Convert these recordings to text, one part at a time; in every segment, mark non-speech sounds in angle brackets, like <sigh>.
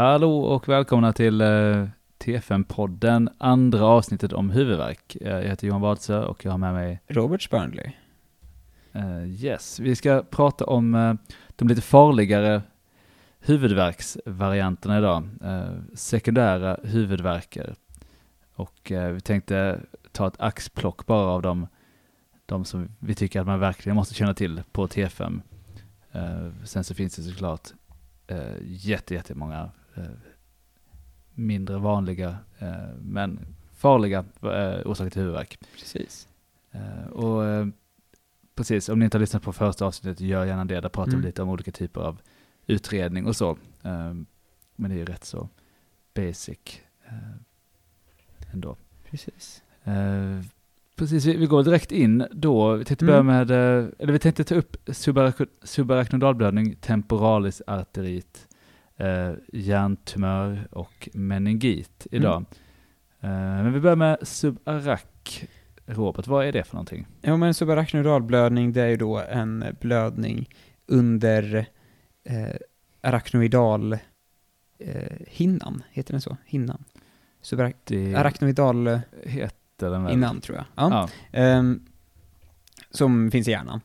Hallå och välkomna till eh, TFN-podden, andra avsnittet om huvudvärk. Eh, Jag heter Johan Wadsö och jag har med mig Robert Spörnley. eh, Yes. Vi ska prata om eh, de lite farligare huvudvärksvarianterna idag. Eh, sekundära huvudvärkar. Och vi tänkte ta ett axplock bara av dem, de som vi tycker att man verkligen måste känna till på T5. Eh, sen så finns det såklart jätte, jättemånga mindre vanliga eh, men farliga eh, orsaker till huvudvärk. Precis. Eh, och eh, precis, om ni inte har lyssnat på första avsnittet, gör gärna det. Där pratar Mm. vi lite om olika typer av utredning och så. Eh, men det är ju rätt så basic eh, ändå. Precis. Eh, precis, vi, går direkt in då. Vi tänkte Mm. börja med, eh, eller vi tänkte ta upp subarach- subarachnoidalblödning, temporalis arterit, eh, hjärntumör och meningit idag. Eh, men vi börjar med subarach. Robert, vad är det för någonting? Ja, men subarachnoidalblödning, det är ju då en blödning under eh, arachnoidal eh, hinnan, heter den så? Hinnan? Subarach Det arachnoidal eh, heter den väl? hinnan, tror jag. Ja. Ja. Ehm, som finns i hjärnan.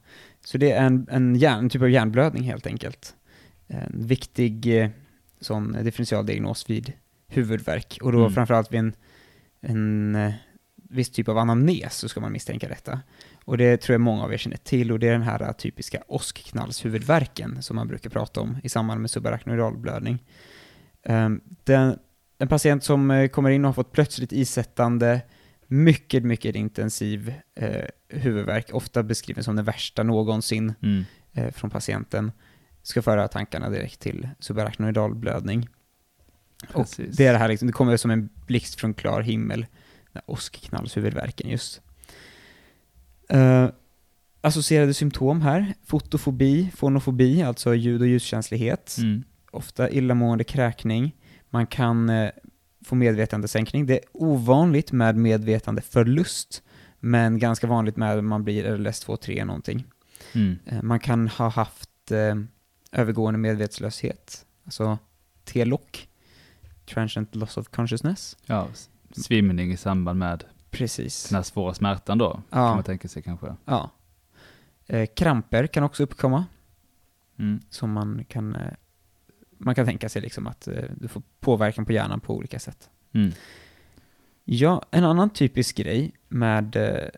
Så det är en, en, hjärn, en typ av hjärnblödning helt enkelt. En viktig eh, sån differentialdiagnos vid huvudvärk. Och då Mm. framförallt vid en, en eh, viss typ av anamnes så ska man misstänka detta. Och det tror jag många av er känner till och det är den här eh, typiska åskknallshuvudvärken som man brukar prata om i samband med subarachnoidalblödning. Um, den, en patient som eh, kommer in och har fått plötsligt isättande mycket, mycket intensiv eh, huvudvärk, ofta beskriven som den värsta någonsin Mm. eh, från patienten, ska föra tankarna direkt till subarachnoidalblödning. Och Precis. det är det här liksom, det kommer som en blixt från klar himmel, den här åskknallshuvudvärken just. Eh, associerade symptom här, fotofobi, fonofobi, alltså ljud och ljuskänslighet, Mm. ofta illamående kräkning, man kan eh, få medvetandesänkning. Det är ovanligt med medvetandeförlust, men ganska vanligt med att man blir LS 2-3 någonting. Mm. Eh, Man kan ha haft eh, övergående medvetslöshet, alltså T-lock, transient loss of consciousness. Ja, svimning i samband med Precis. den här svåra smärtan då, kan Ja, man tänka sig kanske. ja. Eh, kramper kan också uppkomma, Mm. som man kan, eh, man kan tänka sig liksom att eh, du får påverkan på hjärnan på olika sätt. Mm. Ja, en annan typisk grej med, eh,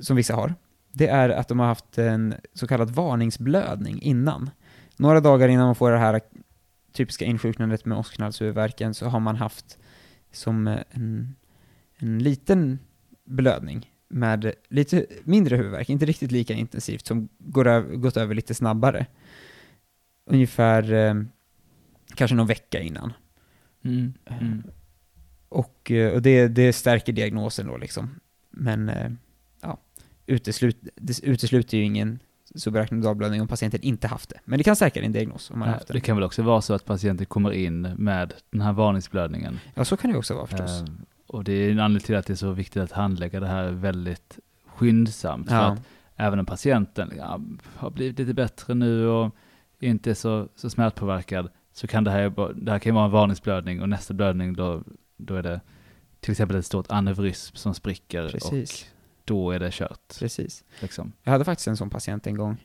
som vissa har, det är att de har haft en så kallad varningsblödning innan. Några dagar innan man får det här typiska insjuknandet med åskknallshuvudvärken så har man haft som eh, en, en liten blödning med lite mindre huvudvärk, inte riktigt lika intensivt, som går över, gått över lite snabbare. Ungefär eh, kanske någon vecka innan. Mm. Mm. Och, eh, och det, det stärker diagnosen då liksom. Men eh, ja, uteslut, det utesluter ju ingen subarachnoidalblödning om patienten inte haft det. Men det kan stärka din diagnos om man Nej, haft Det det. kan väl också vara så att patienten kommer in med den här varningsblödningen. Ja, så kan det också vara förstås. Eh, och det är en anledning till att det är så viktigt att handlägga det här väldigt skyndsamt. För ja, att även om patienten ja, har blivit lite bättre nu och inte är så, så smärtpåverkad så kan det här, det här kan vara en varningsblödning och nästa blödning då, då är det till exempel ett stort aneurysm som spricker precis. och då är det kört. precis. Liksom. Jag hade faktiskt en sån patient en gång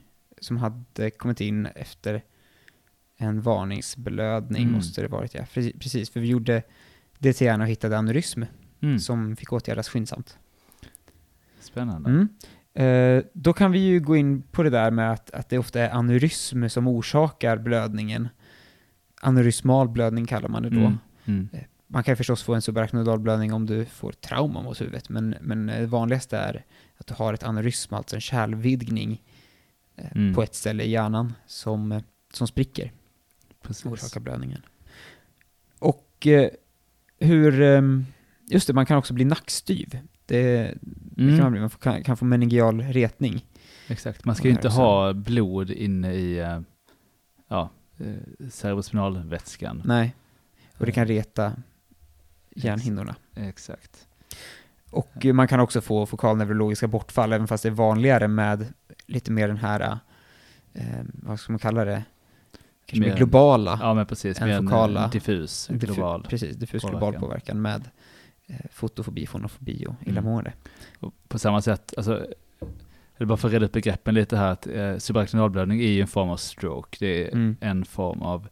som hade kommit in efter en varningsblödning, Mm. måste det varit ja. Pre- Precis, för vi gjorde DTN och hittade aneurysm Mm. som fick åtgärdas skyndsamt. Spännande. Mm. Eh, då kan vi ju gå in på det där med att, att det ofta är aneurysm som orsakar blödningen. Aneurysmal blödning kallar man det då. Mm. Mm. Man kan förstås få en subarachnoidalblödning om du får trauma mot huvudet, men, men det vanligaste är att du har ett aneurysm, alltså en kärlvidgning eh, Mm. på ett ställe i hjärnan som, eh, som spricker Precis. orsakar blödningen. Och eh, hur, ehm, just det, man kan också bli nackstyv. Det, det Mm. kan man bli, man får, kan, kan få meningeal retning. Exakt, man ska ju inte ha blod inne i ja, cerebrospinalvätskan. Nej. Och det kan reta hjärnhinnorna. Exakt. Och eh, man kan också få fokalneurologiska bortfall, även fast det är vanligare med lite mer den här, eh, vad ska man kalla det, kanske Mer än- globala. Ja, men precis. En Mer en fokala- eh, diffus, diffu- global. Precis, diffus global påverkan. påverkan med eh, fotofobi, fonofobi och Mm. illamående. Och på samma sätt, alltså, eller bara för att reda ut begreppen lite här, att eh, subarachnoidblödning är ju en form av stroke. Det är Mm. en form av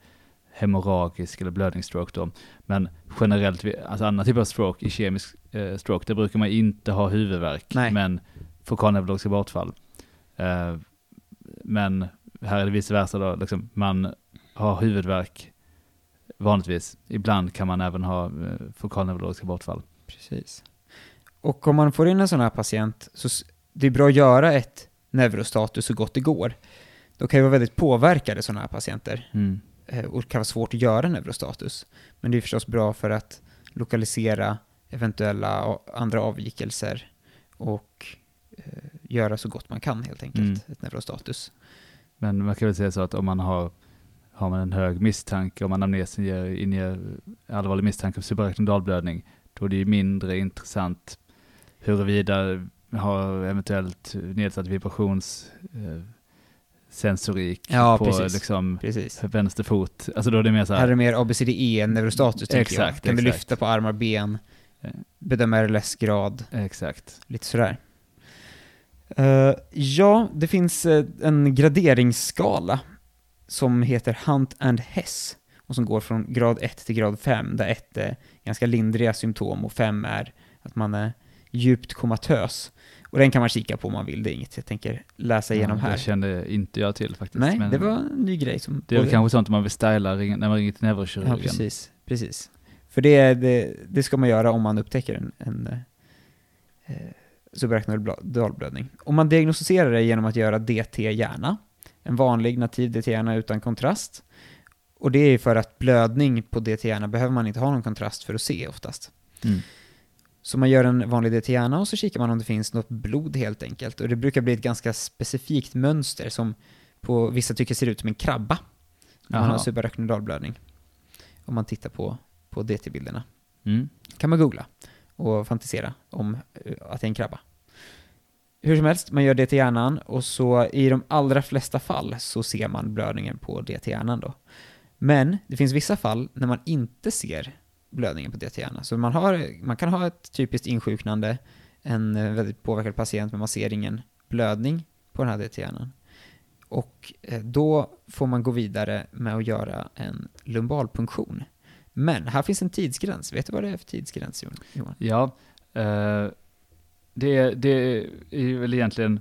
hemorragisk eller blödningsstroke då. Men generellt, alltså annan typ av stroke, i kemisk eh, stroke, där brukar man inte ha huvudvärk, Nej. men fokalneurologiska bortfall. Eh, men här är det vice versa då, liksom, man har huvudvärk vanligtvis. Ibland kan man även ha eh, fokalneurologiska bortfall. Precis. Och om man får in en sån här patient, så det är bra att göra ett neurostatus så gott det går. De kan ju vara väldigt påverkade sådana här patienter Mm. Eh, och kan vara svårt att göra neurostatus. Men det är förstås bra för att lokalisera eventuella andra avvikelser och eh, göra så gott man kan helt enkelt, Mm. ett neurostatus. Men man kan väl säga så att om man har, har man en hög misstanke, om anamnesen ger, inger allvarlig misstanke om subarachnoidalblödning, då är det ju mindre intressant huruvida har eventuellt nedsatt vibrations eh, sensorik Ja, på precis. liksom Precis. vänster fot. Alltså då är det mer så Här är här, det mer ABCDE neurostatus, tänker jag. Exakt, Kan du exakt. lyfta på armar, ben, Eh. bedöma RLS-grad, exakt. lite sådär. Eh, ja, det finns eh, en graderingsskala som heter Hunt and Hess och som går från grad 1 till grad 5, där 1 är ganska lindriga symptom och 5 är att man är djupt komatös. Och den kan man kika på om man vill, det är inget jag tänker läsa igenom Ja, här. Det kände inte jag till faktiskt. Nej, men det var en ny grej som... det är väl kanske sånt man vill styla när man ringer till neurokirurgen. Ja, precis. precis. För det, det, det ska man göra om man upptäcker en, en eh, subarachnoidalblödning. Om man diagnostiserar det genom att göra DT-hjärna, en vanlig nativ DT-hjärna utan kontrast, och det är för att blödning på DT-hjärna behöver man inte ha någon kontrast för att se oftast. Mm. Så man gör en vanlig DT-hjärna och så kikar man om det finns något blod helt enkelt. Och det brukar bli ett ganska specifikt mönster som på vissa tycker ser ut som en krabba. När man har subarachnoidalblödning. Om man tittar på, på DT-bilderna. Mm. kan man googla och fantisera om eh, att det är en krabba. Hur som helst, man gör det till hjärnan och så i de allra flesta fall så ser man blödningen på det till hjärnan då. Men det finns vissa fall när man inte ser blödningen på DT-hjärnan. Så man, har, man kan ha ett typiskt insjuknande, en eh, väldigt påverkad patient, men man ser ingen blödning på den här DT-hjärnan. Och eh, då får man gå vidare med att göra en lumbalpunktion. Men här finns en tidsgräns. Vet du vad det är för tidsgräns, Johan? Ja, eh, det, det är väl egentligen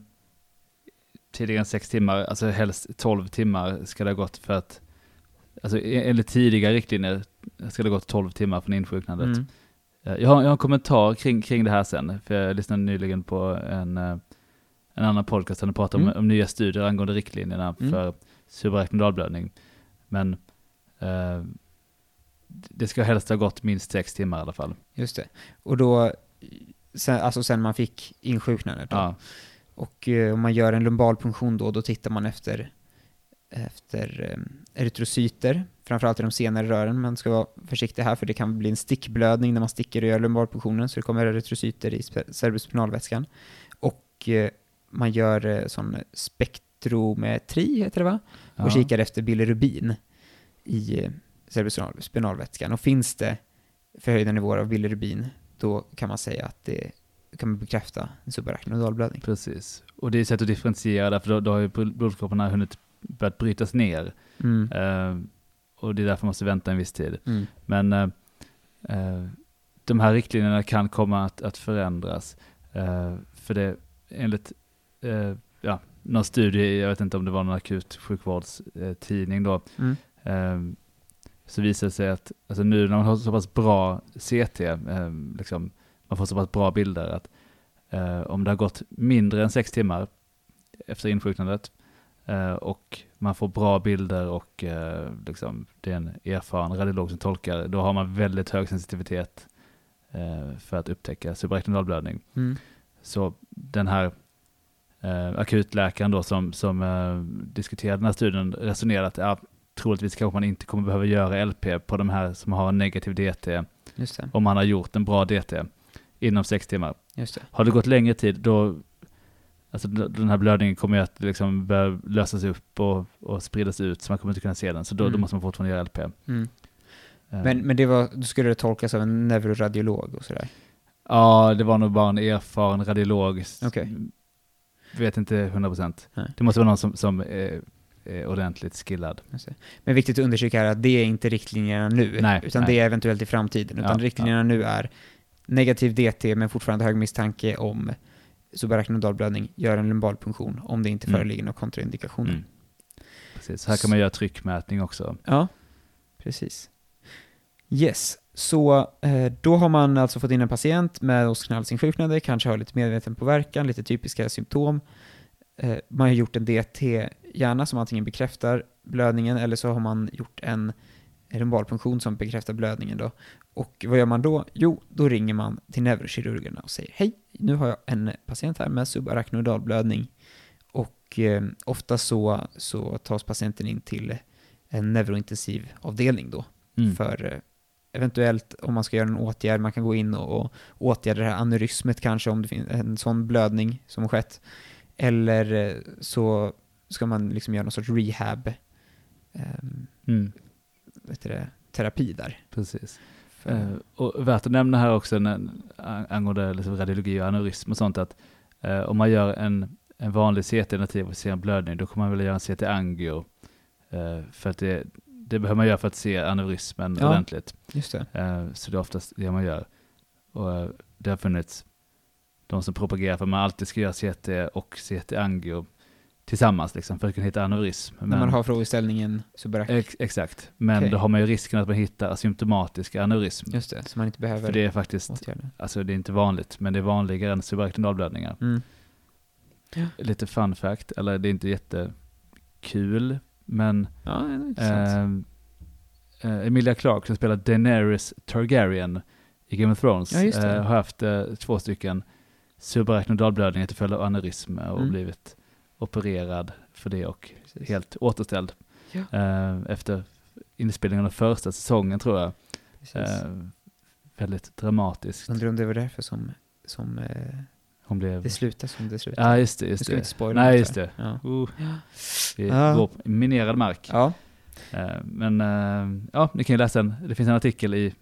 tidigare än sex timmar, alltså helst 12 timmar ska det ha gått för att, alltså enligt tidigare riktlinjer ska det gått 12 timmar från insjuknandet. Mm. Eh, Jag, har, jag har en kommentar kring, kring det här sen, för jag lyssnade nyligen på en, eh, en annan podcast där de pratade om, Mm. om nya studier angående riktlinjerna Mm. för subarachnoidalblödning. Men eh, det ska helst ha gått minst sex timmar i alla fall. Just det. Och då, sen, alltså sen man fick insjuknandet då. Ja, Och eh, om man gör en lumbalpunktion då, då tittar man efter, efter erytrocyter, framförallt i de senare rören. Man ska vara försiktig här för det kan bli en stickblödning när man sticker och gör lumbalpunktionen, så det kommer erytrocyter i cerebrospinalvätskan. Och eh, man gör eh, sån spektrometri, heter det va? ja. och kikar efter bilirubin i eh, cerebrospinalvätskan. Och finns det förhöjda nivåer av bilirubin, då kan man säga att det kan man bekräfta en subarachnoidalblödning. Precis. Och det är ett sätt att differentiera därför då, då har ju blod- blodkropparna hunnit börjat brytas ner. Mm. Eh, och det är därför man måste vänta en viss tid. Mm. Men eh, eh, de här riktlinjerna kan komma att, att förändras. För det enligt ja, någon studie, jag vet inte om det var någon akut sjukvårdstidning då, Mm. så visar det sig att alltså nu när man har så pass bra CT, liksom, man får så pass bra bilder att om det har gått mindre än sex timmar efter insjuknandet och man får bra bilder och eh, liksom, det är en erfaren radiolog som tolkar, då har man väldigt hög sensitivitet eh, för att upptäcka subarachnoidalblödning. Mm. Så den här eh, akutläkaren då som, som eh, diskuterade den här studien resonerade att ja, troligtvis kanske man inte kommer behöva göra LP på de här som har en negativ DT om man har gjort en bra DT inom sex timmar. Har det gått längre tid då, Alltså den här blödningen kommer ju att liksom börja lösas upp och, och spridas ut så man kommer inte kunna se den. Så då, då Mm. måste man fortfarande göra LP. Mm. Eh, Men, men det var, då skulle det tolkas av en neuroradiolog och sådär? Ja, det var nog bara en erfaren radiolog. Okej. Vet inte 100 procent. Det måste vara någon som, som är, är ordentligt skillad. Men viktigt att understryka är att det är inte riktlinjerna nu, Nej, utan nej. det är eventuellt i framtiden. Utan Ja, riktlinjerna nu är negativ DT men fortfarande hög misstanke om subarachnoidalblödning, gör en lumbalpunktion om det inte Mm. föreligger några kontraindikationer. Mm. Precis. Här kan man göra tryckmätning också. Ja, precis. Yes, så eh, då har man alltså fått in en patient med ostknallsinsjuknande, kanske har lite medveten påverkan, lite typiska symptom. Eh, man har gjort en DT-hjärna som antingen bekräftar blödningen eller så har man gjort en lumbalpunktion som bekräftar blödningen då. Och vad gör man då? Jo, då ringer man till neurokirurgerna och säger hej, nu har jag en patient här med subarachnoidalblödning och eh, ofta så, så tas patienten in till en neurointensiv avdelning då Mm. för eh, eventuellt om man ska göra en åtgärd, man kan gå in och, och åtgärda det här aneurysmet kanske om det finns en sån blödning som har skett. Eller eh, så ska man liksom göra någon sorts rehab, ehm, Mm. vet du det, terapi där. Precis. Eh, och värt att nämna här också när, an- angående liksom radiologi och aneurysm och sånt att eh, om man gör en, en vanlig CT-nativ och ser en blödning då kommer man vilja göra en CT-angio. Eh, för att det, det behöver man göra för att se aneurysmen Ja. ordentligt. just det. Eh, så det är oftast det man gör. Och eh, det har funnits de som propagerar för att man alltid ska göra CT och CT-angio tillsammans liksom, för att kunna hitta aneurysm. När man har frågeställningen subarach, Ex, exakt, men Okej. då har man ju risken att man hittar asymptomatiska aneurysm. just det, så man inte behöver För det är faktiskt, åtgärda. alltså det är inte vanligt, men det är vanligare än subarachnoidalblödningar. Mm. Lite fun fact, eller det är inte jättekul, men Ja, intressant. eh, eh, Emilia Clarke som spelar Daenerys Targaryen i Game of Thrones Ja, eh, har haft eh, två stycken subarachnoidalblödningar till följd av aneurysm och Mm. blivit opererad för det och helt återställd. Ja. Eh, efter inspelningen av första säsongen tror jag. Eh, väldigt dramatiskt. Undrar om det var därför som, som eh, Hon blev... det slutade som det slutade. Ja, just det. Just det. inte spoila Nej, just det. Ja. Uh, vi Ja. går på minerad mark. ja, men ja, ni kan ju läsa en. Det finns en artikel i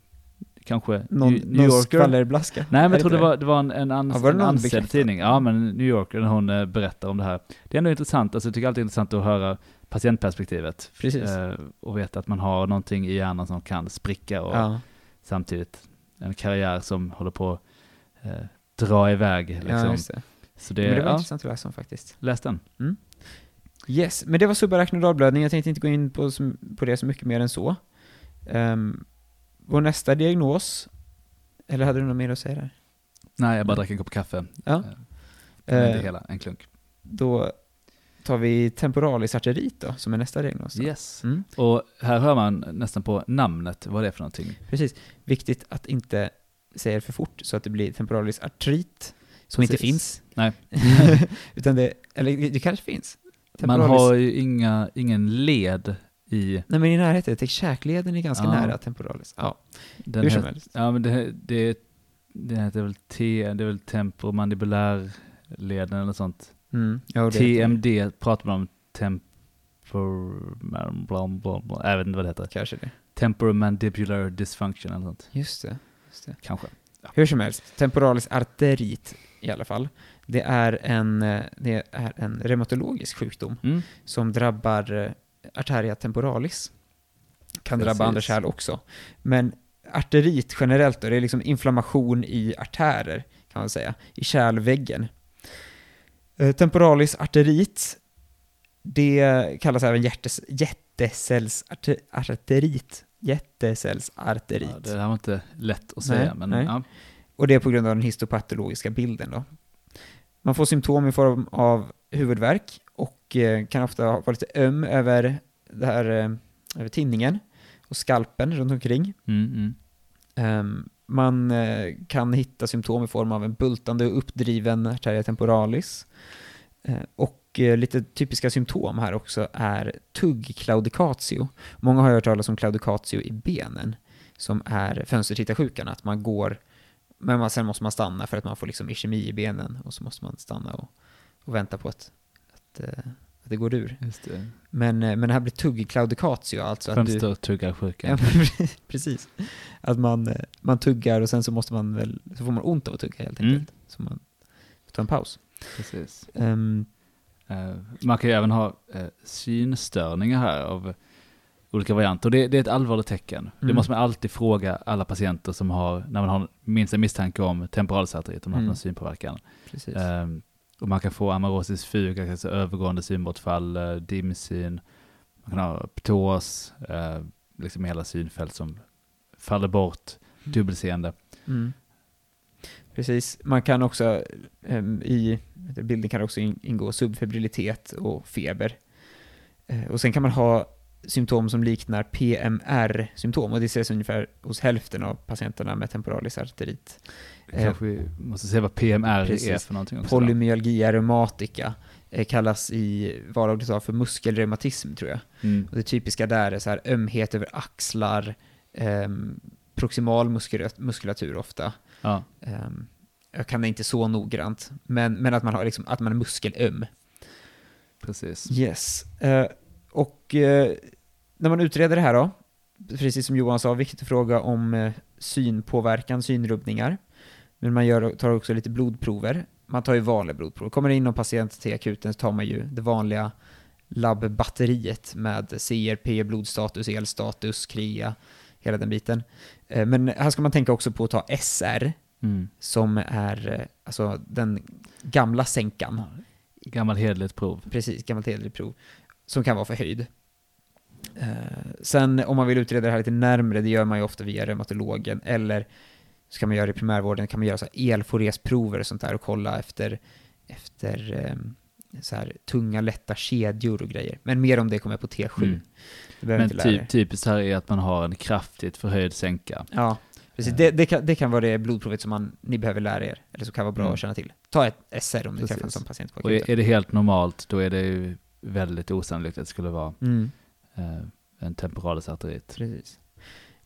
kanske någon, New, New någon Yorker. skvallerblaska. Nej, men jag tror det var, det var en, en, ans, Ja, var det en ansedd tidning. Ja, men New Yorker, när hon eh, berättar om det här. Det är ändå intressant. Alltså, jag tycker alltid det är intressant att höra patientperspektivet. Precis. Eh, och veta att man har någonting i hjärnan som kan spricka och Ja, samtidigt en karriär som håller på att eh, dra iväg. Liksom. ja, det. Så Men det, det var ja, intressant att läsa om faktiskt. läs den. Yes, men det var subarachnoidalblödning. Jag tänkte inte gå in på, på det så mycket mer än så. Um, vår nästa diagnos, eller hade du något mer att säga där? Nej, jag bara drack en kopp kaffe. Ja. Eh, men det Eh, hela, en klunk. Då tar vi temporalis arterit då, som är nästa diagnos. då. Yes. Mm, Och här hör man nästan på namnet vad det är för någonting. precis. Viktigt att inte säga det för fort så att det blir temporalis artrit, som inte finns. Nej. <laughs> Utan det, eller det kanske finns. Man Temporalis- har ju inga, ingen led i Nej men i närheten, tänk käkleden är ganska Ja. nära temporalis. Ja, den hur som här, helst. Ja, men det, det, det heter väl T, det är väl temporomandibulärleden eller sånt. Mm. Ja, TMD pratar man om tempor... Bla, bla, bla, jag vet inte vad det heter. Kanske det. Temporomandibular dysfunction eller något. Just det. Just det. Kanske. Hur som helst, temporalis arterit i alla fall. Det är en, eh, det är en reumatologisk sjukdom Mm. som drabbar eh, arteria temporalis. Kan drabba andra kärl också. Men arterit generellt då, det är liksom inflammation i artärer kan man säga, i kärlväggen. Eh, Temporalis arterit, det kallas även hjärtes, jättecellsarterit. Jättecellsarterit. Ja, det här var inte lätt att Nej, säga, men nej. ja. Och det är på grund av den histopatologiska bilden då. Man får symptom i form av huvudvärk och eh, kan ofta vara lite öm över, det här, eh, över tinningen och skalpen runt omkring. Mm, mm. Ehm, man eh, kan hitta symptom i form av en bultande och uppdriven arteria temporalis. Och lite typiska symptom här också är tuggklaudicatio. Många har hört talas om claudicatio i benen, som är fönstertittarsjukan, att man går, men man, sen måste man stanna för att man får liksom ischemi i benen och så måste man stanna och, och väntar på att, att, eh, att det går ur. Det. Men, eh, men det här blir tuggclaudicatio, alltså att du... Fönstertuggarsjuka. Ja, men <laughs> precis. Att man, eh, man tuggar och sen så måste man väl, så får man ont av att tugga helt Mm. enkelt. Så man får ta en paus. Precis. Ehm, Eh, man kan ju även ha eh, synstörningar här av olika varianter. Och det, det är ett allvarligt tecken. Det Mm. måste man alltid fråga alla patienter som har, när man har minst en misstanke om temporalsarterit, om man har Mm. någon synpåverkan. precis. Ehm, och man kan få amaurosis fuga, alltså övergående synbortfall, eh, dimsyn, man kan ha ptos, eh, liksom hela synfält som faller bort, dubbelseende. Mm. Precis. Man kan också, ehm, i bilden kan också in- ingå subfebrilitet och feber. Eh, och sen kan man ha symptom som liknar PMR-symptom och det ses ungefär hos hälften av patienterna med temporalis arterit. Kanske vi måste se vad PMR är precis. för någonting också. Polymyalgia reumatica eh, kallas i vardagligt tal för muskelreumatism tror jag. Mm. Och det typiska där är så här ömhet över axlar, ehm, proximal muskula- muskulatur ofta. Ja, Ehm, jag kan det inte så noggrant, men, men att man har liksom, att man är muskelöm. precis. Yes. Eh, och eh, när man utreder det här då, precis som Johan sa, viktigt att fråga om eh, synpåverkan, synrubbningar. Men man gör, tar också lite blodprover. Man tar ju vanliga blodprover. Kommer det in någon patient till akuten så tar man ju det vanliga labbbatteriet med CRP, blodstatus, elstatus, KREA, hela den biten. Eh, men här ska man tänka också på att ta SR, Mm. som är eh, alltså den gamla sänkan. Ja, Gammal hederligt prov. Precis, gammalt hederligt prov. Som kan vara förhöjd. Eh, sen om man vill utreda det här lite närmre, det gör man ju ofta via reumatologen, eller så kan man göra det i primärvården, kan man göra så elforesprover och sånt där och kolla efter, efter eh, så här tunga, lätta kedjor och grejer. Men mer om det kommer på T7. Mm. Men typ, typiskt här är att man har en kraftigt förhöjd sänka. Ja, precis. Eh. Det, det, kan, det kan vara det blodprovet som man, ni behöver lära er, eller som kan vara bra Mm. att känna till. Ta ett SR om ni Precis. träffar en sån patient på Och akuten. är, är det helt normalt, då är det ju väldigt osannolikt att det skulle vara Mm. En temporalis arterit. Precis.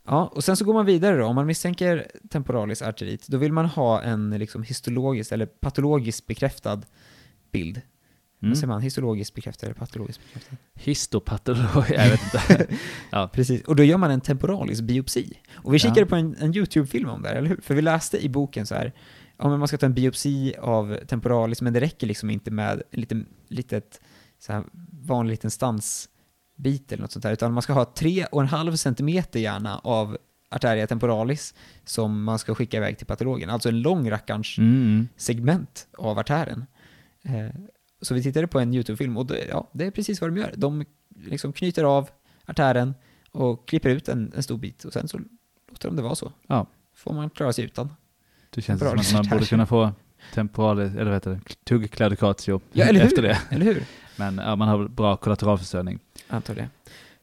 Ja, och sen så går man vidare då. Om man misstänker temporalis arterit, då vill man ha en liksom histologisk eller patologiskt bekräftad bild. Mm. Vad säger man? Histologiskt bekräftad eller patologiskt bekräftad? Histopatolog, jag vet inte. <laughs> Precis, och då gör man en temporalis biopsi. Och vi Ja. kikade på en, en YouTube-film om det här, eller hur? För vi läste i boken så här, ja men man ska ta en biopsi av temporalis, men det räcker liksom inte med en liten, litet, så här, vanlig liten stansbit eller något sånt där, utan man ska ha tre och en halv centimeter gärna av arteria temporalis som man ska skicka iväg till patologen. Alltså en lång rackarns Mm. segment av artären. Eh, så vi tittade på en YouTube-film och det, ja, det är precis vad de gör. De liksom knyter av artären och klipper ut en, en stor bit och sen så låter de det vara så. Ja. Får man klara sig utan. Det känns som att man borde kunna få temporalis, eller vad heter det, tuggklaudicatio Ja, eller hur? efter det. Eller hur? Men ja, man har bra kollateralförsörjning. Antar det.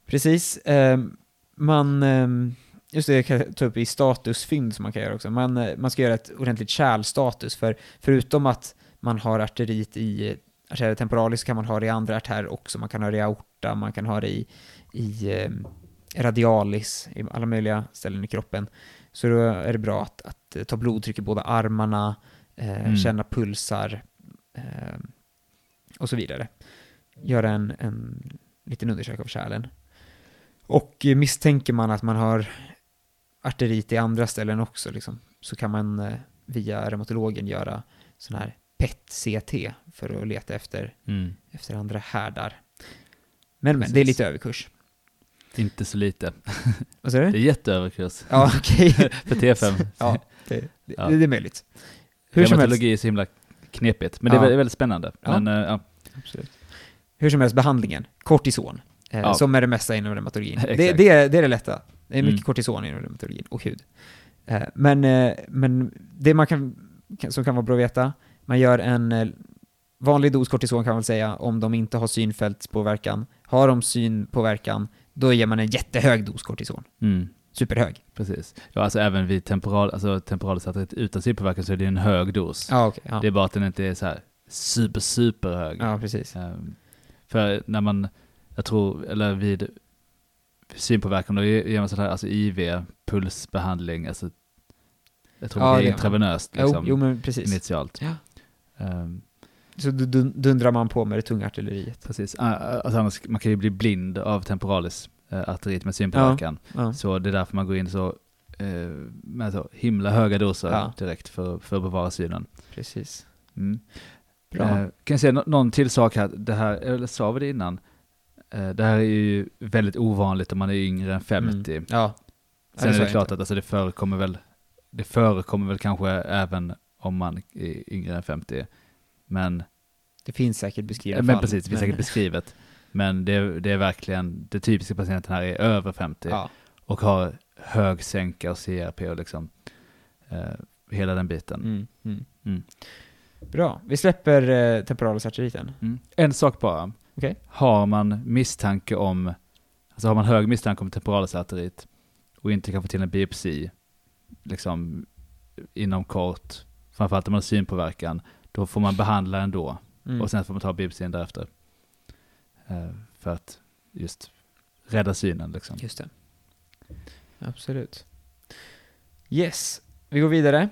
Precis. ehm, man, ehm, just det, jag kan ta upp i statusfynd som man kan göra också. Man, eh, man ska göra ett ordentligt kärlstatus, för förutom att man har arterit i eh, arteria temporalis så kan man ha det i andra artärer också. Man kan ha det i aorta, man kan ha det i, i ehm, radialis, i alla möjliga ställen i kroppen. Så då är det bra att, att eh, ta blodtryck i båda armarna, eh, Mm. känna pulsar eh, och så vidare. Göra en, en liten undersökning av kärlen. Och eh, misstänker man att man har arterit i andra ställen också, liksom, så kan man eh, via reumatologen göra sån här PET-CT för att leta efter, Mm. efter andra härdar. Men, men, det är lite överkurs. Inte så lite. <laughs> Vad säger Det du? är jätteöverkurs Ja, okej. <laughs> för T5. <laughs> ja, det, det, Ja. det är möjligt. Hur Reumatologi är så himla knepigt, men det är Ja. väldigt, väldigt spännande. Ja. Men, eh, ja. Absolut. Hur som helst, behandlingen. Kortison. Eh, Ja. Som är det mesta inom reumatologin. det, det, är, det är det lätta. Det är mycket Mm. kortison inom reumatologin och hud. Eh, men, eh, men det man kan, som kan vara bra att veta, man gör en eh, vanlig dos kortison kan man väl säga, om de inte har synfältspåverkan. Har de synpåverkan, då ger man en jättehög dos kortison. Mm. Superhög. Precis. Ja, alltså även vid temporal, alltså temporalsarterit utan synpåverkan så är det en hög dos. Ja, okej. ja. Det är bara att den inte är så här super, super hög. ja, precis. Ehm, för när man, jag tror, eller vid synpåverkan, då ger man sån här, alltså IV, pulsbehandling, alltså jag tror Ja, det är intravenöst Jo, liksom, jo, precis. initialt. Ja. Ehm, Så dundrar man på med det tunga artilleriet. Precis. Ah, Alltså annars, man kan ju bli blind av temporalis, eh, artilleriet med synpåverkan. Ja. Så det är därför man går in så eh, med så himla höga doser Ja. direkt för, för att bevara synen. Precis. Mm. Bra. Eh, kan jag säga nå- någon till sak här, det här, eller sa vi det innan? Eh, det här är ju väldigt ovanligt om man är yngre än 50. Mm. Ja. Sen det är det klart inte. att alltså, det förekommer väl, det förekommer väl kanske även om man är yngre än 50. Men, Det finns säkert beskrivna men fall. precis, det finns säkert beskrivet. Men det, är- det är verkligen, det typiska patienten här är över 50 Ja. och har hög sänka och CRP och liksom eh, hela den biten. Mm. Mm. Mm. Bra. Vi släpper eh, temporalisarteriten. Mm. En sak bara. Okej. Har man misstanke om, alltså har man hög misstanke om temporalisarterit och inte kan få till en biopsi, liksom inom kort, framförallt om man har synpåverkan, då får man behandla ändå Mm. och sen får man ta biopsin därefter. Eh, för att just rädda synen liksom. Just det. Absolut. Yes, vi går vidare.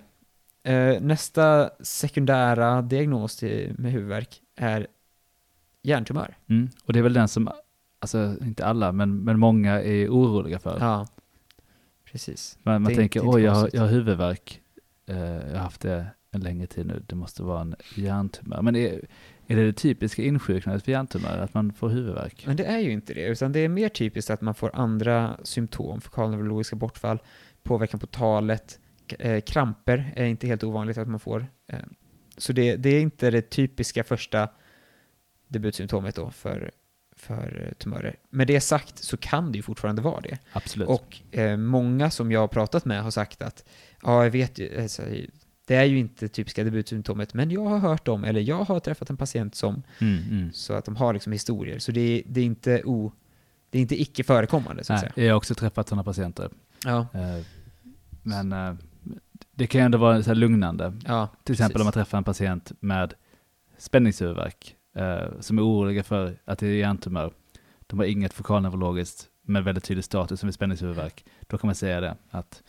Eh, nästa sekundära diagnos till, med huvudvärk är hjärntumör. Mm. Och det är väl den som, alltså inte alla, men, men många är oroliga för. Ja, precis. Man, man Det tänker, oj jag har, jag har huvudvärk, eh, jag har haft det en längre tid nu, det måste vara en hjärntumör. Men är, är det det typiska insjuknandet för hjärntumör, att man får huvudvärk? Men det är ju inte det, utan det är mer typiskt att man får andra symptom, fokalneurologiska bortfall, påverkan på talet, kramper är inte helt ovanligt att man får. Eh, så det, det är inte det typiska första debutsymptomet då för, för eh, tumörer. Med det sagt så kan det ju fortfarande vara det. Absolut. Och eh, många som jag har pratat med har sagt att ja, jag vet ju, alltså, det är ju inte typiska debutsymptomet, men jag har hört om, eller jag har träffat en patient som, mm, mm. så att de har liksom historier. Så det är, det är inte o, det är inte icke förekommande så att Nej, säga. jag har också träffat sådana patienter. Ja, Eh, men eh, det kan ju ändå vara så lugnande. ja Till exempel precis. om man träffar en patient med spänningshuvudvärk eh, som är oroliga för att det är hjärntumör. De har inget fokalneurologiskt men väldigt tydlig status som är spänningshuvudvärk. Då kan man säga det att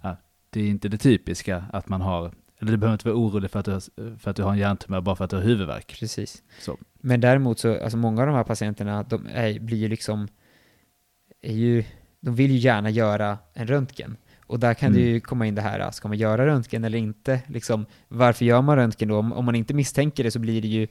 ja, det är inte det typiska att man har, eller du behöver inte vara orolig för att du har, för att du har en hjärntumör bara för att du har huvudvärk. Precis. Så. Men däremot så, alltså många av de här patienterna, de är, blir ju liksom, är ju, de vill ju gärna göra en röntgen. Och där kan det Mm. ju komma in det här, ska man göra röntgen eller inte? Liksom, varför gör man röntgen då? Om, om man inte misstänker det så blir det ju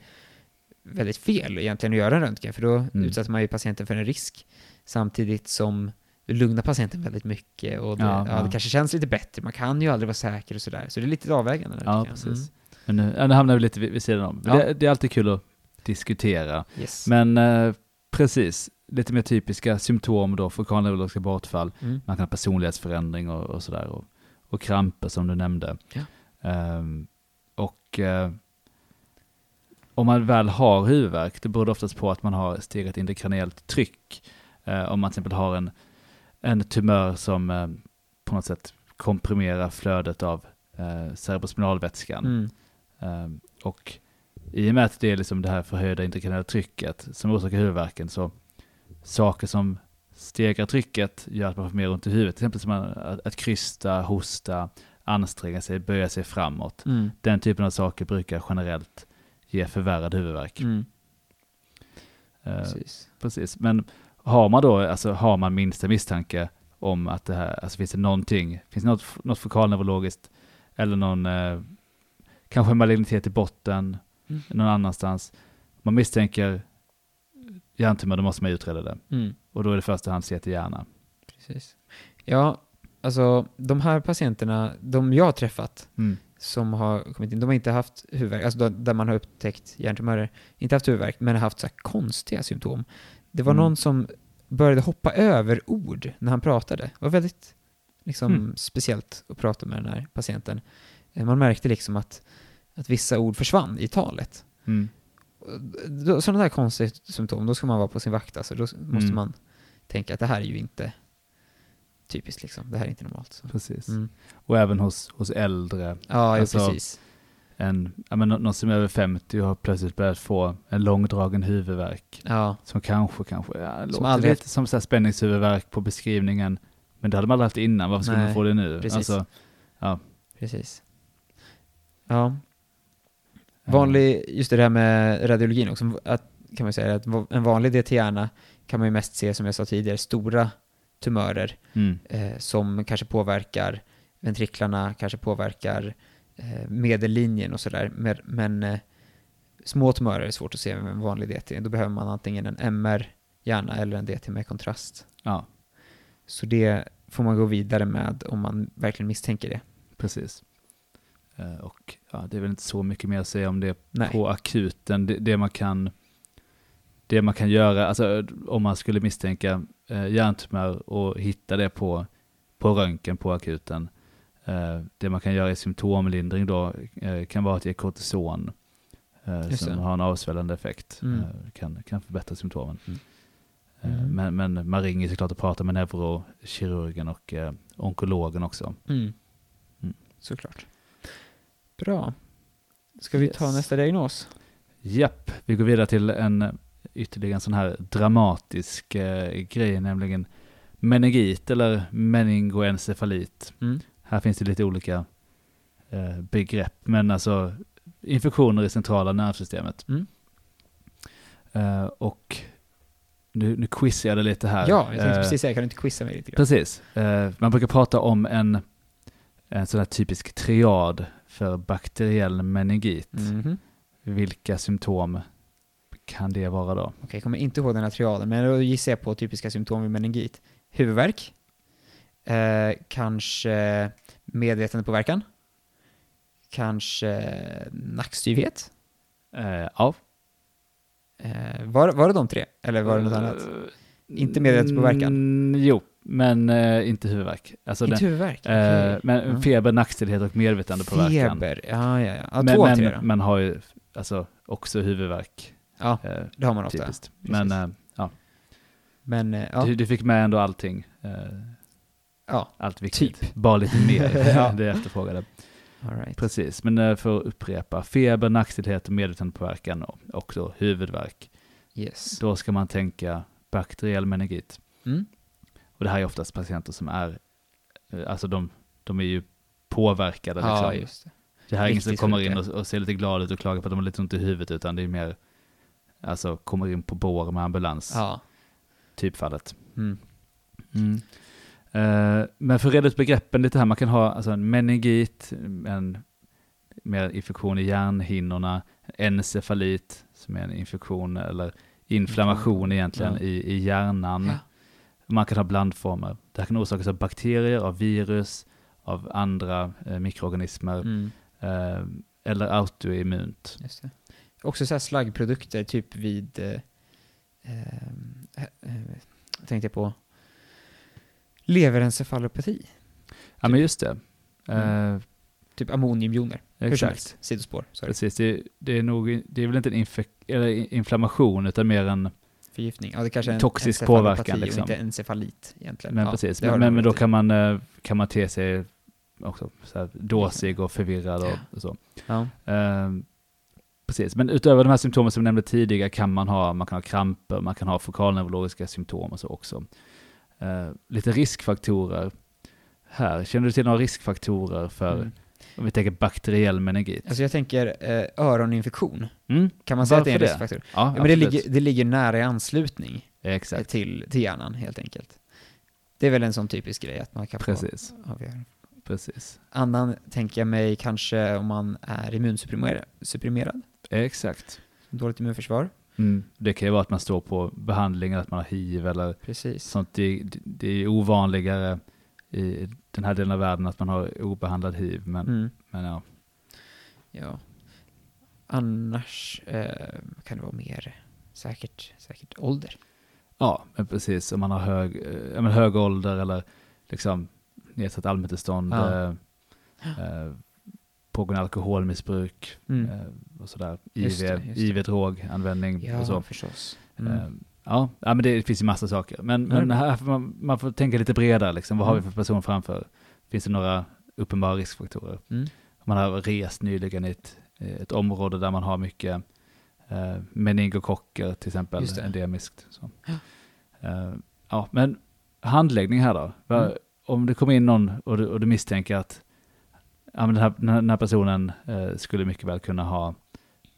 väldigt fel egentligen att göra en röntgen, för då Mm. utsätter man ju patienten för en risk. Samtidigt som du lugnar patienten väldigt mycket och det, Ja, ja, ja. det kanske känns lite bättre, man kan ju aldrig vara säker och sådär. Så det är lite avvägande. där, Ja, precis. Men nu, nu hamnar vi lite vid, vid sidan om. Det, det är alltid kul att diskutera. Mm. Yes. Men eh, precis, lite mer typiska symptom då, fokalneurologiska bortfall. Mm. Man kan ha personlighetsförändring och, och sådär. Och, och kramper som du nämnde. Ja. Ehm, och eh, om man väl har huvudvärk, det beror det oftast på att man har stegrat intrakraniellt tryck. Eh, om man till exempel har en, en tumör som eh, på något sätt komprimerar flödet av eh, cerebrospinalvätskan. Mm. Ehm, och i och med att det är liksom det här förhöjda intrakraniella trycket som orsakar huvudvärken så saker som stegrar trycket gör att man får mer ont i huvudet. Till exempel som att, att krysta, hosta, anstränga sig, böja sig framåt. Mm. Den typen av saker brukar generellt ge förvärrad huvudvärk. Mm. Eh, Precis. precis. Men har man då, alltså har man minsta misstanke om att det här, alltså finns det någonting, finns det något, något fokalneurologiskt eller någon, eh, kanske en malignitet i botten, Mm. någon annanstans. Man misstänker hjärntumör, då måste man utreda det. Mm. Och då är det första hand CT hjärna. Precis. Ja, alltså de här patienterna, de jag har träffat Mm. som har kommit in, de har inte haft huvudvärk, alltså där man har upptäckt hjärntumörer, inte haft huvudvärk, men har haft så konstiga symptom. Det var Mm. någon som började hoppa över ord när han pratade. Det var väldigt liksom, Mm. speciellt att prata med den här patienten. Eh, Man märkte liksom att, att vissa ord försvann i talet. Mm. Sådana där konstiga symptom, då ska man vara på sin vakt. Alltså, då s- måste Mm. man tänka att det här är ju inte typiskt. Liksom. Det här är inte normalt. Så. Precis. Mm. Och även hos, hos äldre, Ja, Alltså, ja, precis. en, ja, men nå- någon som är över 50 och har plötsligt börjat få en långdragen huvudvärk. Ja, Som kanske, kanske, ja, låter aldrig- lite som så här spänningshuvudvärk på beskrivningen. Men det hade man aldrig haft innan, varför skulle Nej, man få det nu? precis. Alltså, precis. Ja, Vanlig, just det här med radiologin också, att, kan man säga att en vanlig DT-hjärna kan man ju mest se, som jag sa tidigare, stora tumörer Mm. eh, som kanske påverkar ventriklarna, kanske påverkar eh, medellinjen och sådär. Men, men eh, små tumörer är svårt att se med en vanlig DT. Då behöver man antingen en MR-hjärna eller en DT med kontrast. Ja, Så det får man gå vidare med om man verkligen misstänker det. precis. Eh, Och ja, det är väl inte så mycket mer att säga om det Nej. på akuten. Det, det, man kan, det man kan göra, alltså om man skulle misstänka eh, hjärntumör och hitta det på, på röntgen på akuten. Eh, det man kan göra i symptomlindring då eh, kan vara att ge kortison eh, som har en avsvällande effekt. Mm. Eh, kan, kan förbättra symptomen. Mm. Eh, Mm. Men, men man ringer såklart och pratar med neurokirurgen och onkologen också. Mm. Mm. Såklart. Bra. Ska vi ta Yes. nästa diagnos? Japp, vi går vidare till en ytterligare en sån här dramatisk eh, grej, nämligen meningit eller meningoencefalit. Mm. Här finns det lite olika eh, begrepp, men alltså infektioner i centrala nervsystemet. Mm. Eh, och nu, nu quizar jag det lite här. Ja, jag tänkte Eh, precis säga, kan du inte quizza mig lite grann? Precis. Eh, man brukar prata om en, en sån här typisk triad för bakteriell meningit. Mhm. Vilka symptom kan det vara då? Okej, jag kommer inte ihåg den här triaden, men då gissar jag på typiska symptom vid meningit. Huvudvärk, eh, kanske medvetandepåverkan, kanske nackstyvhet. Eh, ja. Eh, var, var det de tre? Eller var det något annat? Inte medvetandepåverkan? Mm, jo, men eh, inte huvudvärk. Alltså Inte den, huvudvärk? eh, okej. men Ja. feber, nackstillhet och medvetandepåverkan. Feber, ja, ja, ja. ja men, två av tre men då. man har ju alltså också huvudvärk. Ja, Eh, det har man ofta. typiskt. Men eh, ja, Men, eh, ja, du, du fick med ändå allting. Eh, ja, allt viktigt. Typ. <laughs> Bara lite mer, <laughs> Ja. det jag efterfrågade. all right. Precis, men eh, för att upprepa. Feber, nackstillhet och medvetandepåverkan och också huvudvärk. Yes. Då ska man tänka bakteriell meningit. Mm. Och det här är oftast patienter som är, eh, alltså de, de är ju påverkade. Ja, liksom. just det. det här är ingen som kommer in och, och ser lite glad ut och klagar på att de har lite ont i huvudet, utan det är mer, alltså kommer in på bår med ambulans, Ja. typfallet. Mm. Mm. Eh, men för att reda ut begreppen lite här, man kan ha alltså en meningit, en mer infektion i hjärnhinnorna, encefalit som är en infektion eller inflammation egentligen Ja. i, i hjärnan. Ja. Man kan ha blandformer. Det här kan orsakas av bakterier, av virus, av andra eh, mikroorganismer Mm. eh, eller autoimmunt. Just det. Också så slaggprodukter, typ vid... Eh, eh, eh, tänkte jag på leverencefalopati. Ja men just det. Mm. Eh, Typ ammoniumjoner. Exakt. Sidospår. Sorry. Precis, det, det är nog, det är väl inte en infek- eller inflammation utan mer en Förgiftning. Ja, det kanske är en Toxisk påverkan, liksom. inte encefalit egentligen. Men ja, precis, men, men, men då kan man, eh, kan man te sig också så här dåsig och förvirrad och, och så. Ja. Ehm, precis, men utöver de här symptomen som vi nämnde tidigare kan man ha, man kan ha kramper, man kan ha fokalneurologiska symptom och så också. Eh, lite riskfaktorer här, känner du till några riskfaktorer för, Mm. Om vi tänker bakteriell meningit? Alltså jag tänker eh, öroninfektion. Mm? Kan man säga att det är en Varför det? riskfaktor? Ja, Ja, men det ligger, det ligger nära i anslutning eh, Exakt, till, till hjärnan helt enkelt. Det är väl en sån typisk grej att man kan precis, få avgöra. precis. Annan tänker jag mig kanske om man är immunsupprimerad, supprimerad, Exakt. dåligt immunförsvar. Mm. Det kan ju vara att man står på behandling, eller att man har hiv eller Precis. sånt. Det, det är ovanligare i den här delen av världen att man har obehandlad hiv, men, Mm. men ja. Ja. Annars eh, kan det vara mer säkert, säkert ålder. Ja, men precis. Om man har hög, eh, men hög ålder eller liksom nedsatt allmäntillstånd, Ja. eh, eh, pågående alkoholmissbruk Mm. eh, och sådär. Just IV, det, just det. IV-droganvändning ja, och så. förstås. Mm. Eh, Ja, ja, men det finns ju massa saker. Men, Ja, men här får man, man får tänka lite bredare. Liksom. Vad har vi Mm. för person framför? Finns det några uppenbara riskfaktorer? Mm. Man har rest nyligen i ett, ett område där man har mycket eh, meningokocker till exempel, endemiskt. Så. Ja. Eh, ja, men handläggning här då? Mm. Om det kommer in någon och du, och du misstänker att ja, men den, här, den här- den här personen eh, skulle mycket väl kunna ha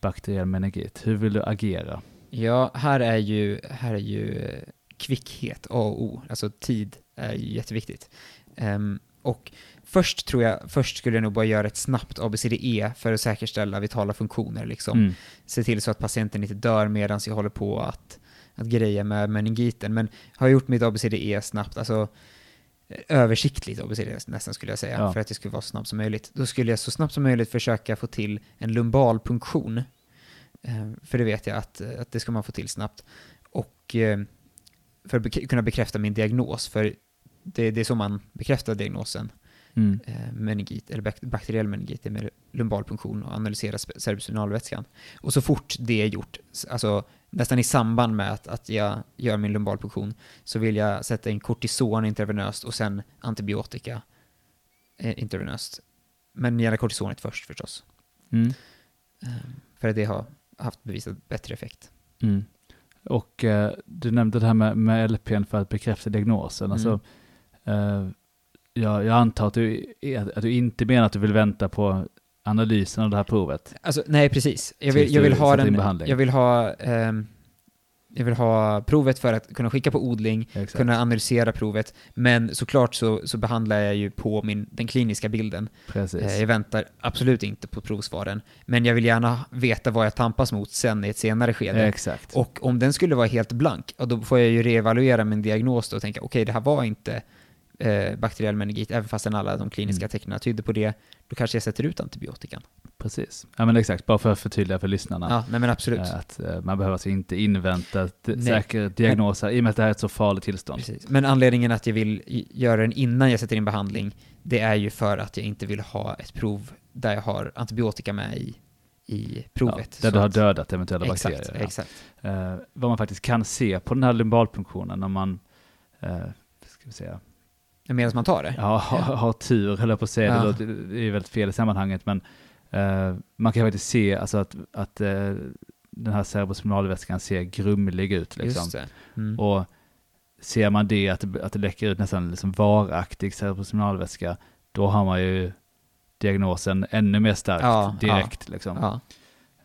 bakteriell meningit. Hur vill du agera? Ja, här är ju, här är ju eh, kvickhet A och O, alltså tid är ju jätteviktigt. Ehm, och först tror jag, först skulle jag nog bara göra ett snabbt ABCDE för att säkerställa vitala funktioner liksom. Mm. Se till så att patienten inte dör medan jag håller på att, att greja med meningiten. Men har jag gjort mitt ABCDE snabbt, alltså eh, översiktligt ABCDE nästan skulle jag säga, Ja. för att det skulle vara så snabbt som möjligt. Då skulle jag så snabbt som möjligt försöka få till en lumbal punktion. Eh, För det vet jag att, att det ska man få till snabbt. Och eh, för att kunna bekräfta min diagnos, för det, det är så man bekräftar diagnosen, Mm. eh, meningit, eller bak- bakteriell meningit, det är med lumbal punktion och analysera cerebrospinalvätskan. Och så fort det är gjort, alltså nästan i samband med att, att jag gör min lumbal punktion, så vill jag sätta in kortison intravenöst och sen antibiotika eh, intravenöst. Men gärna kortisonet först förstås. Mm. Eh, för att det har haft bevisat bättre effekt. Mm. Och eh, du nämnde det här med, med LPn för att bekräfta diagnosen. Mm. Alltså, eh, jag, jag antar att du, att du inte menar att du vill vänta på analysen av det här provet. Alltså, nej precis. Jag vill, jag vill ha den, jag vill ha, ehm, jag vill ha provet för att kunna skicka på odling, Exakt. kunna analysera provet, men såklart så, så behandlar jag ju på min, den kliniska bilden. Precis. Eh, jag väntar absolut inte på provsvaren, men jag vill gärna veta vad jag tampas mot sen i ett senare skede. Exakt. Och om den skulle vara helt blank, då får jag ju reevaluera min diagnos och tänka okej, det här var inte eh, bakteriell meningit, även fastän alla de kliniska Mm. tecknen tydde på det, då kanske jag sätter ut antibiotikan. Precis. Ja men exakt, bara för att förtydliga för lyssnarna. Ja, nej men absolut. eh, Att eh, man behöver alltså inte invänta d- Nej. säker diagnos här, i och med att det här är ett så farligt tillstånd. Precis. Men anledningen att jag vill göra den innan jag sätter in behandling, det är ju för att jag inte vill ha ett prov där jag har antibiotika med i, i provet. Ja, där du har dödat eventuella Exakt, bakterier. ja. exakt. Eh, vad man faktiskt kan se på den här lumbalfunktionen om man eh, ska vi säga, Medan man tar det? ja, har, har tur, höll jag på att säga, Ja. det, låter, det är väldigt fel i sammanhanget, men eh, man kan faktiskt se alltså, att, att eh, den här cerebrospinalvätskan ser grumlig ut. Liksom. Mm. Och ser man det, att det, att det läcker ut nästan liksom varaktig cerebrospinalvätska, då har man ju diagnosen ännu mer starkt Ja, direkt. Liksom. ja.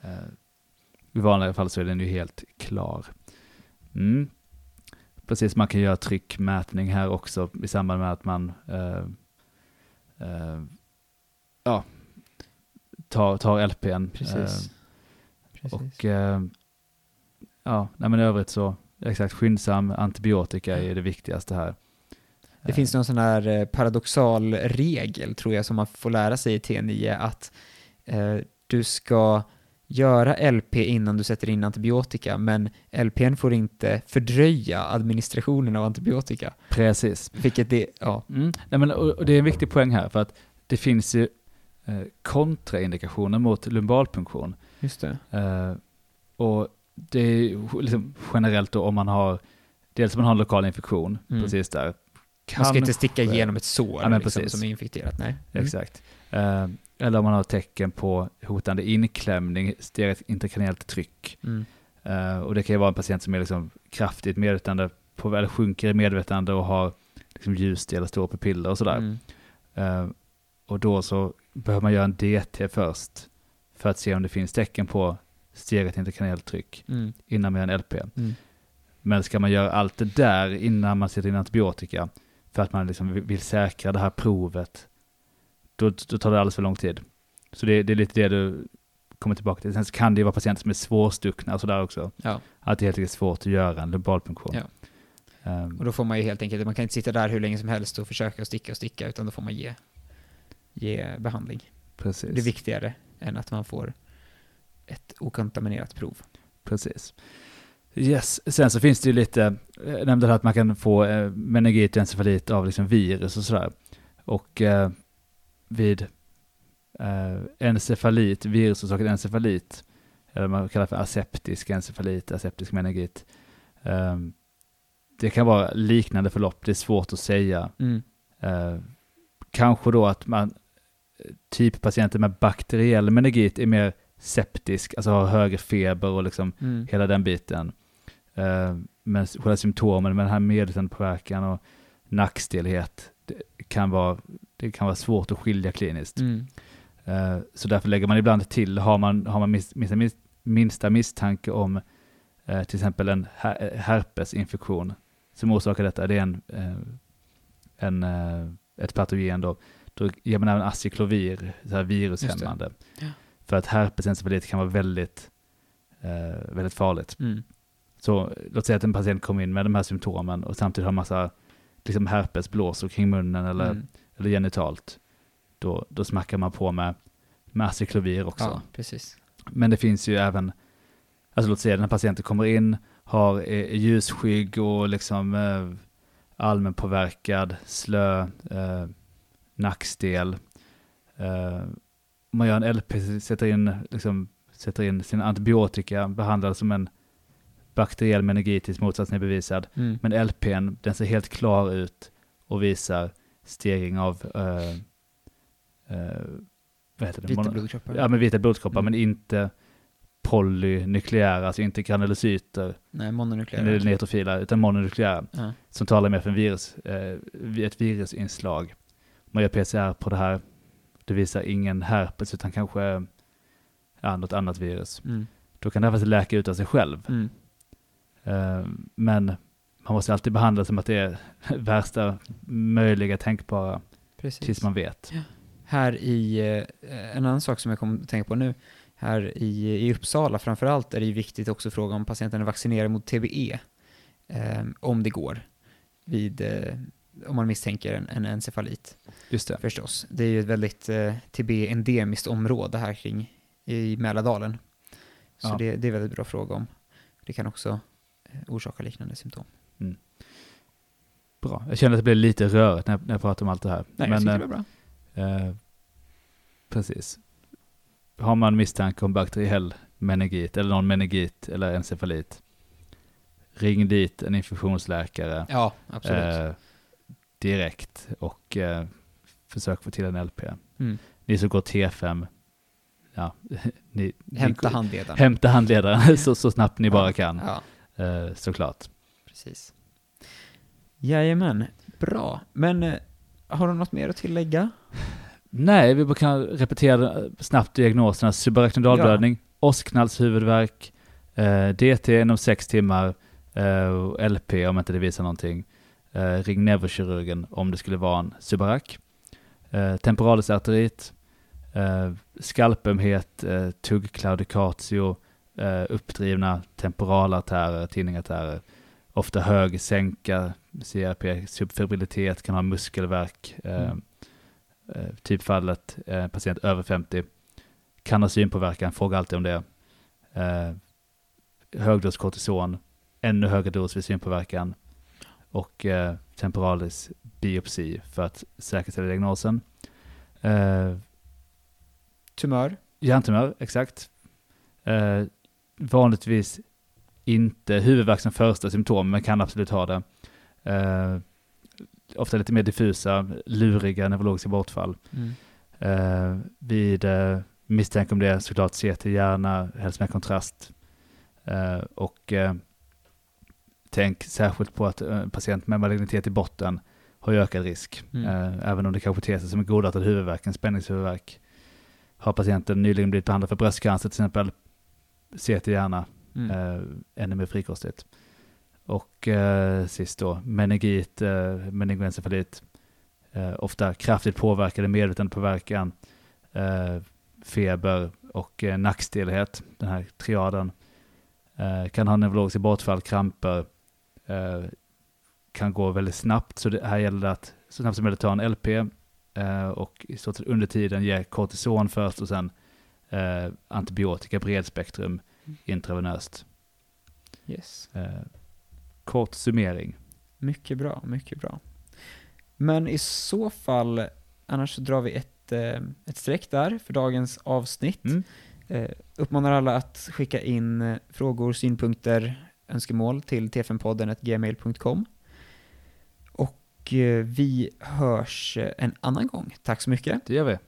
Eh, I vanliga fall så är den ju helt klar. Mm. Precis, man kan göra tryckmätning här också i samband med att man eh, eh, ja, tar, tar LPn. Precis. Eh, Precis. och eh, ja, nej, men i övrigt så, exakt, skyndsam antibiotika är det viktigaste här. Det finns någon sån här eh, paradoxal regel, tror jag, som man får lära sig i T9, att eh, du ska göra LP innan du sätter in antibiotika, men LPn får inte fördröja administrationen av antibiotika. Precis. Vilket det, ja, Mm. Nej, men, och, och det är en viktig poäng här, för att det finns ju eh, kontraindikationer mot lumbalpunktion. just det. Eh, och det är liksom generellt då om man har, dels om man har en lokal infektion, Mm. precis där. Man ska inte sticka igenom ett sår Ja, liksom, som är infekterat, nej. Mm. Exakt. Eh, eller om man har tecken på hotande inklämning, steget intrakraniellt tryck. Mm. Eh, och det kan ju vara en patient som är liksom kraftigt medvetande, på, eller sjunker i medvetande och har liksom ljusdel eller stora pupiller och sådär. Mm. Eh, och då så behöver man göra en DT först för att se om det finns tecken på steget intrakraniellt tryck Mm. innan man gör en LP. Mm. Men ska man göra allt det där innan man sätter in antibiotika för att man liksom vill säkra det här provet, då, då tar det alldeles för lång tid. Så det, det är lite det du kommer tillbaka till. Sen så kan det ju vara patienter som är svårstuckna och sådär också. Ja, Att det är helt enkelt svårt att göra en lumbalpunktion. Ja. Ehm, och då får man ju helt enkelt, man kan inte sitta där hur länge som helst och försöka sticka och sticka, utan då får man ge, ge behandling. precis. Det är viktigare än att man får ett okontaminerat prov. Precis. Yes. Sen så finns det ju lite, jag nämnde det här att man kan få eh, meningit encefalit av liksom virus och sådär. Och eh, vid eh, encefalit, virusorsakad encefalit, eller man kallar för aseptisk encefalit, aseptisk meningit, eh, det kan vara liknande förlopp, det är svårt att säga. Mm. Eh, kanske då att man, typ patienter med bakteriell meningit är mer septisk, alltså har högre feber och liksom Mm. hela den biten. Eh, men själva symptomen med den här medvetandepåverkan och nackstelhet kan, vara, det kan vara svårt att skilja kliniskt. Mm. Eh, så därför lägger man ibland till, har man, har man mis, minsta misstanke om eh, till exempel en her- herpesinfektion som orsakar detta, det är en, eh, en, eh, ett patogen då, då ger man även acyklovir, så här virushämmande. Ja. För att herpesencefalit kan vara väldigt, eh, väldigt farligt. Mm. Så låt säga att en patient kommer in med de här symptomen och samtidigt har massa liksom herpesblåsor kring munnen eller, Mm. Eller genitalt. Då, då smackar man på med, med acyklovir också. Ja, precis. Men det finns ju även, alltså låt säga den här patienten kommer in, har är ljusskygg och liksom eh, allmänpåverkad, slö, eh, nackstel. Eh, man gör en LP, sätter in, liksom, sätter in sin antibiotika, behandlar som en bakteriell meningitis, motsatsen är bevisad. Mm. Men LPn, den ser helt klar ut och visar stegring av eh, eh, vad heter det? Vita blodkroppar. Ja, men vita blodkroppar, Mm. men inte polynukleära, alltså inte granulocyter Nej, mononukleära. neutrofila, utan mononukleära, Ja. som talar mer för en virus, eh, ett virusinslag. Man gör PCR på det här, det visar ingen herpes, utan kanske ja, något annat virus. Mm. Då kan det här faktiskt läka ut av sig själv. Mm. Eh, men man måste alltid behandla som att det är <laughs> värsta möjliga tänkbara Precis. tills man vet. Här i, eh, en annan sak som jag kommer att tänka på nu, här i, i Uppsala framförallt är det ju viktigt också att fråga om patienten är vaccinerad mot TBE, eh, om det går, vid, eh, om man misstänker en, en encefalit Just det. förstås. Det är ju ett väldigt eh, TB-endemiskt område här kring i Mälardalen. Så Ja. det, det är väldigt bra fråga om. Det kan också eh, orsaka liknande symptom. Bra. Jag känner att det blir lite rörigt när jag, när jag pratar om allt det här. Nej, jag men, tycker eh, det var bra. Eh, precis. Har man misstanke om bakteriell meningit eller någon meningit eller encefalit, ring dit en infektionsläkare Ja, absolut. eh, direkt och eh, försök få till en LP. Mm. Ni som går T5, ja, <laughs> ni, Hämta handledaren. hämta handledaren <laughs> så, så snabbt ni bara kan, Ja, eh, såklart. Precis. Jajamän, bra. Men eh, har du något mer att tillägga? Nej, vi kan repetera snabbt diagnoserna. Subarachnoidalblödning, åskknallshuvudvärk, eh, DT inom sex timmar, eh, LP om inte det visar någonting. Eh, ring neurokirurgen om det skulle vara en subarak. Eh, temporalis arterit, eh, skalpömhet, eh, tuggklaudicatio, eh, uppdrivna temporalartärer, tinningartärer. Ofta hög sänka, CRP, subfibrilitet, kan ha muskelvärk. Eh, Mm. eh, typfallet, eh, patient över 50, kan ha synpåverkan, fråga alltid om det. Eh, högdos kortison, ännu högre dos vid synpåverkan och eh, temporalis biopsi för att säkerställa diagnosen. Eh, Tumör? Hjärntumör, exakt. Eh, vanligtvis inte huvudvärk som första symptom, men kan absolut ha det. Eh, ofta lite mer diffusa, luriga neurologiska bortfall. Mm. Eh, vid eh, misstanke om det såklart till hjärna, helst med kontrast. Eh, och eh, tänk särskilt på att eh, patient med malignitet i botten har ökad risk. Mm. Eh, även om det kanske ter sig som en godartad huvudvärk, en spänningshuvudvärk. Har patienten nyligen blivit behandlad för bröstcancer till exempel, till hjärna, Mm. eh, ännu mer frikostigt. Och eh, sist då, meningit, eh, meningoencefalit, eh, ofta kraftigt påverkade medvetandepåverkan, eh, feber och eh, nackstelhet, den här triaden. Eh, kan ha neurologiska bortfall, kramper, eh, kan gå väldigt snabbt, så det här gäller det att så snabbt som möjligt ta en LP eh, och i stort sett under tiden ge kortison först och sen eh, antibiotika bredspektrum intravenöst. Yes. Eh, kort summering. Mycket bra, mycket bra. Men i så fall, annars så drar vi ett, eh, ett streck där för dagens avsnitt. Mm. Eh, uppmanar alla att skicka in eh, frågor, synpunkter, önskemål till t5podden.gmail.com. Och eh, vi hörs eh, en annan gång. Tack så mycket. Det gör vi.